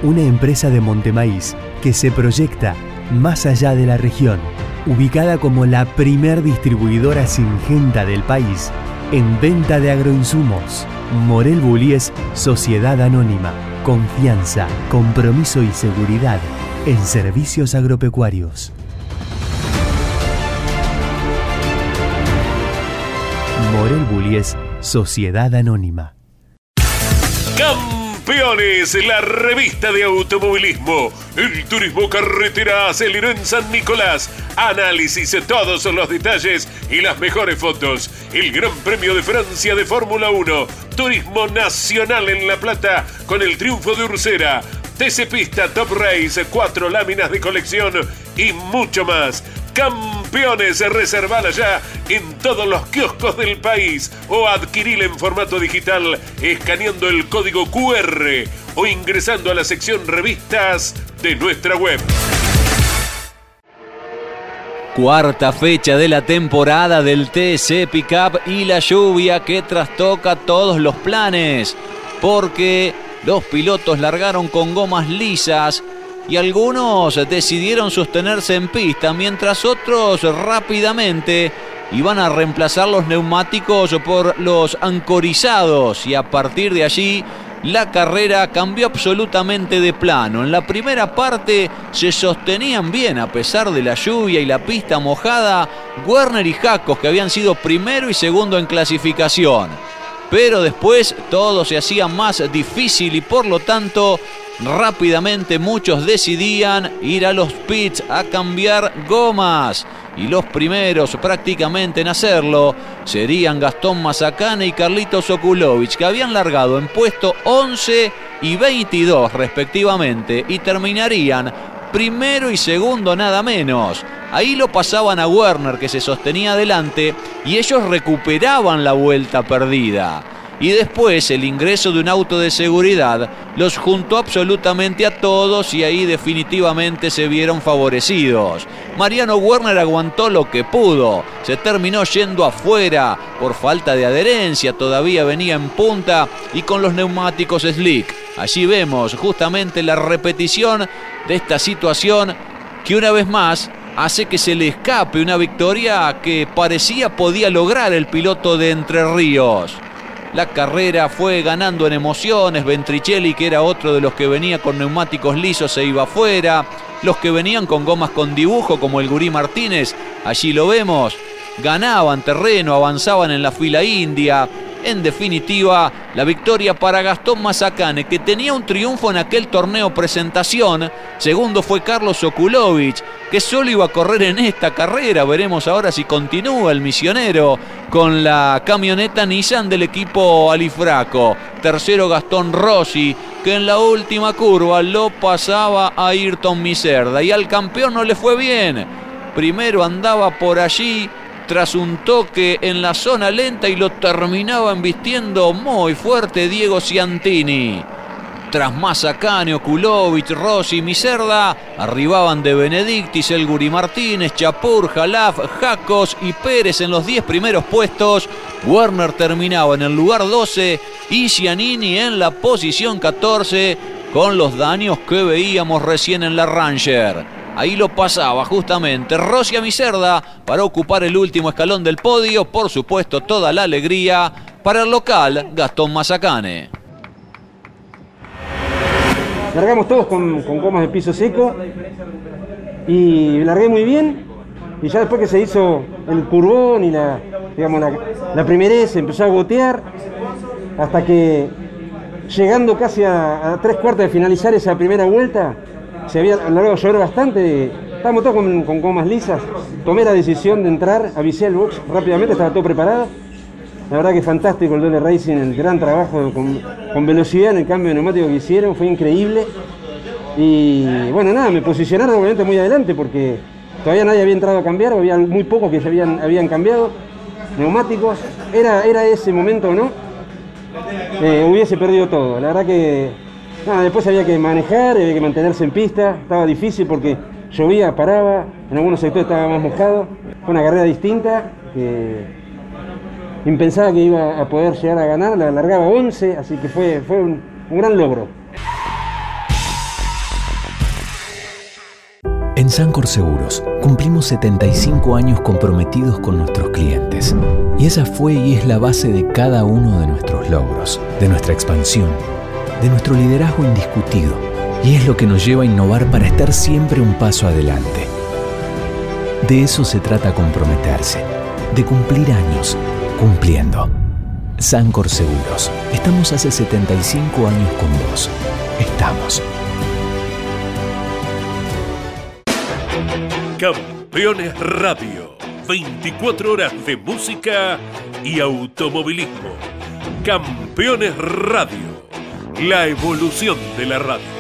una empresa de Montemaíz que se proyecta más allá de la región, ubicada como la primer distribuidora singenta del país en venta de agroinsumos. Morel Bullies Sociedad Anónima, confianza, compromiso y seguridad en servicios agropecuarios. Morel Bullies Sociedad Anónima. Campeones, la revista de automovilismo. El turismo carretera aceleró en San Nicolás. Análisis de todos los detalles y las mejores fotos. El Gran Premio de Francia de Fórmula 1. Turismo nacional en La Plata con el triunfo de Ursera. TC Pista Top Race, cuatro láminas de colección y mucho más. Campeones, reservala ya en todos los kioscos del país o adquirila en formato digital escaneando el código QR o ingresando a la sección revistas de nuestra web. Cuarta fecha de la temporada del TC Pickup y la lluvia que trastoca todos los planes. Porque los pilotos largaron con gomas lisas y algunos decidieron sostenerse en pista mientras otros rápidamente iban a reemplazar los neumáticos por los ancorizados y a partir de allí la carrera cambió absolutamente de plano. En la primera parte se sostenían bien a pesar de la lluvia y la pista mojada Werner y Jacos que habían sido primero y segundo en clasificación. Pero después todo se hacía más difícil y por lo tanto rápidamente muchos decidían ir a los pits a cambiar gomas. Y los primeros prácticamente en hacerlo serían Gastón Mazacane y Carlitos Okulovich, que habían largado en puesto 11 y 22 respectivamente y terminarían primero y segundo nada menos. Ahí lo pasaban a Werner que se sostenía adelante y ellos recuperaban la vuelta perdida. Y después el ingreso de un auto de seguridad los juntó absolutamente a todos y ahí definitivamente se vieron favorecidos. Mariano Werner aguantó lo que pudo, se terminó yendo afuera por falta de adherencia, todavía venía en punta y con los neumáticos slick. Allí vemos justamente la repetición de esta situación que una vez más hace que se le escape una victoria que parecía podía lograr el piloto de Entre Ríos. La carrera fue ganando en emociones. Ventricelli, que era otro de los que venía con neumáticos lisos, se iba afuera. Los que venían con gomas con dibujo, como el Gurí Martínez, allí lo vemos, ganaban terreno, avanzaban en la fila india. En definitiva, la victoria para Gastón Mazacane, que tenía un triunfo en aquel torneo presentación. Segundo fue Carlos Okulovich, que solo iba a correr en esta carrera. Veremos ahora si continúa el misionero con la camioneta Nissan del equipo Alifraco. Tercero Gastón Rossi, que en la última curva lo pasaba a Ayrton Miserda. Y al campeón no le fue bien. Primero andaba por allí tras un toque en la zona lenta y lo terminaba embistiendo muy fuerte Diego Ciantini. Tras Mazacane, Okulovich, Rossi y Miserda, arribaban de Benedictis, El Guri Martínez, Chapur, Jalaf, Jacos y Pérez en los 10 primeros puestos. Werner terminaba en el lugar 12 y Cianini en la posición 14 con los daños que veíamos recién en la Ranger. Ahí lo pasaba justamente Rossi Miserda para ocupar el último escalón del podio. Por supuesto, toda la alegría para el local Gastón Mazacane. Largamos todos con, con gomas de piso seco y largué muy bien. Y ya después que se hizo el curvón y la, digamos, la, la empezó a gotear hasta que llegando casi a, a tres cuartas de finalizar esa primera vuelta, se había largado a llover bastante estábamos todos con, con gomas lisas. Tomé la decisión de entrar, avisé al box rápidamente, estaba todo preparado. La verdad que fantástico el Dole Racing, el gran trabajo con, con velocidad en el cambio de neumático que hicieron, fue increíble. Y bueno, nada, me posicionaron obviamente muy adelante porque todavía nadie había entrado a cambiar, había muy pocos que se habían, habían cambiado neumáticos. Era, era ese momento, ¿no? Eh, hubiese perdido todo. La verdad que después había que manejar, había que mantenerse en pista, estaba difícil porque llovía, paraba, en algunos sectores estaba más mojado. Fue una carrera distinta, que impensaba que iba a poder llegar a ganar, la alargaba 11, así que fue, fue un, un gran logro. En Sancor Seguros cumplimos 75 años comprometidos con nuestros clientes. Y esa fue y es la base de cada uno de nuestros logros, de nuestra expansión, de nuestro liderazgo indiscutido. Y es lo que nos lleva a innovar para estar siempre un paso adelante. De eso se trata comprometerse, de cumplir años, cumpliendo. Sancor Seguros. Estamos hace 75 años con vos. Estamos. Campeones Radio. 24 horas de música y automovilismo. Campeones Radio. La evolución de la radio.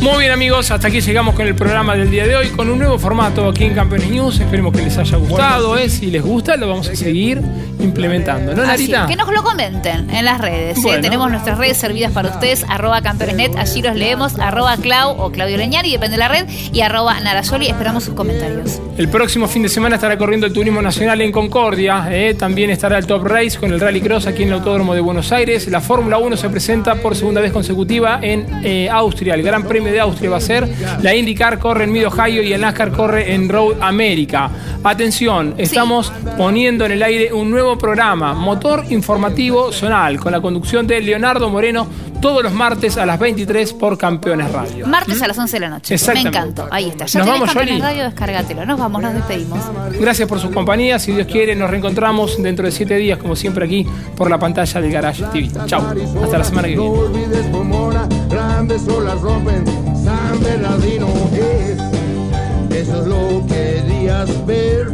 Muy bien amigos, hasta aquí llegamos con el programa del día de hoy, con un nuevo formato aquí en Campeones News. Esperemos que les haya gustado. ¿eh? Si les gusta, lo vamos a seguir implementando. ¿No, Así, Narita? que nos lo comenten en las redes. ¿eh? Bueno. Tenemos nuestras redes servidas para ustedes, arroba campeonesnet, allí los leemos, arroba Clau o Claudio Leñari, depende de la red, y arroba Narasoli, esperamos sus comentarios. El próximo fin de semana estará corriendo el Turismo Nacional en Concordia. ¿eh? También estará el Top Race con el Rally Cross aquí en el Autódromo de Buenos Aires. La Fórmula 1 se presenta por segunda vez consecutiva en eh, Austria. El Gran Premio de Austria va a ser. La IndyCar corre en Mid Ohio y el NASCAR corre en Road America. Atención, estamos poniendo en el aire un nuevo programa, Motor Informativo Zonal, con la conducción de Leonardo Moreno todos los martes a las 23 por Campeones Radio. Martes a las 11 de la noche. Me Exactamente. encantó. Ahí está. Ya Nos tenés vamos, Campeones Yoli. Radio, descárgatelo. Nos vamos, nos despedimos. Gracias por su compañía. Si Dios quiere, nos reencontramos dentro de siete días, como siempre, aquí por la pantalla del Garage TV. Chao. Hasta la semana que No viene. olvides Pomona, grandes olas rompen, San Bernardino es. Eso es lo que querías ver.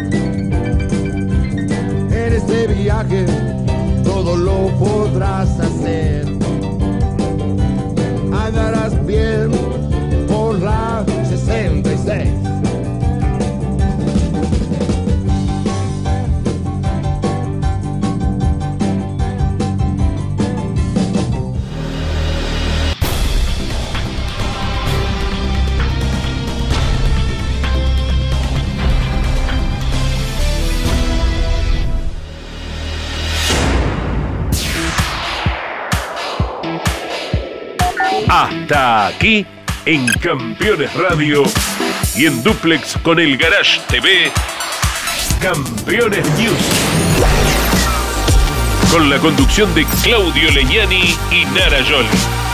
En este viaje todo lo podrás hacer. Andarás bien por la 66. Hasta aquí en Campeones Radio y en Duplex con el Garage TV. Campeones News. Con la conducción de Claudio Leñani y Nara Joli.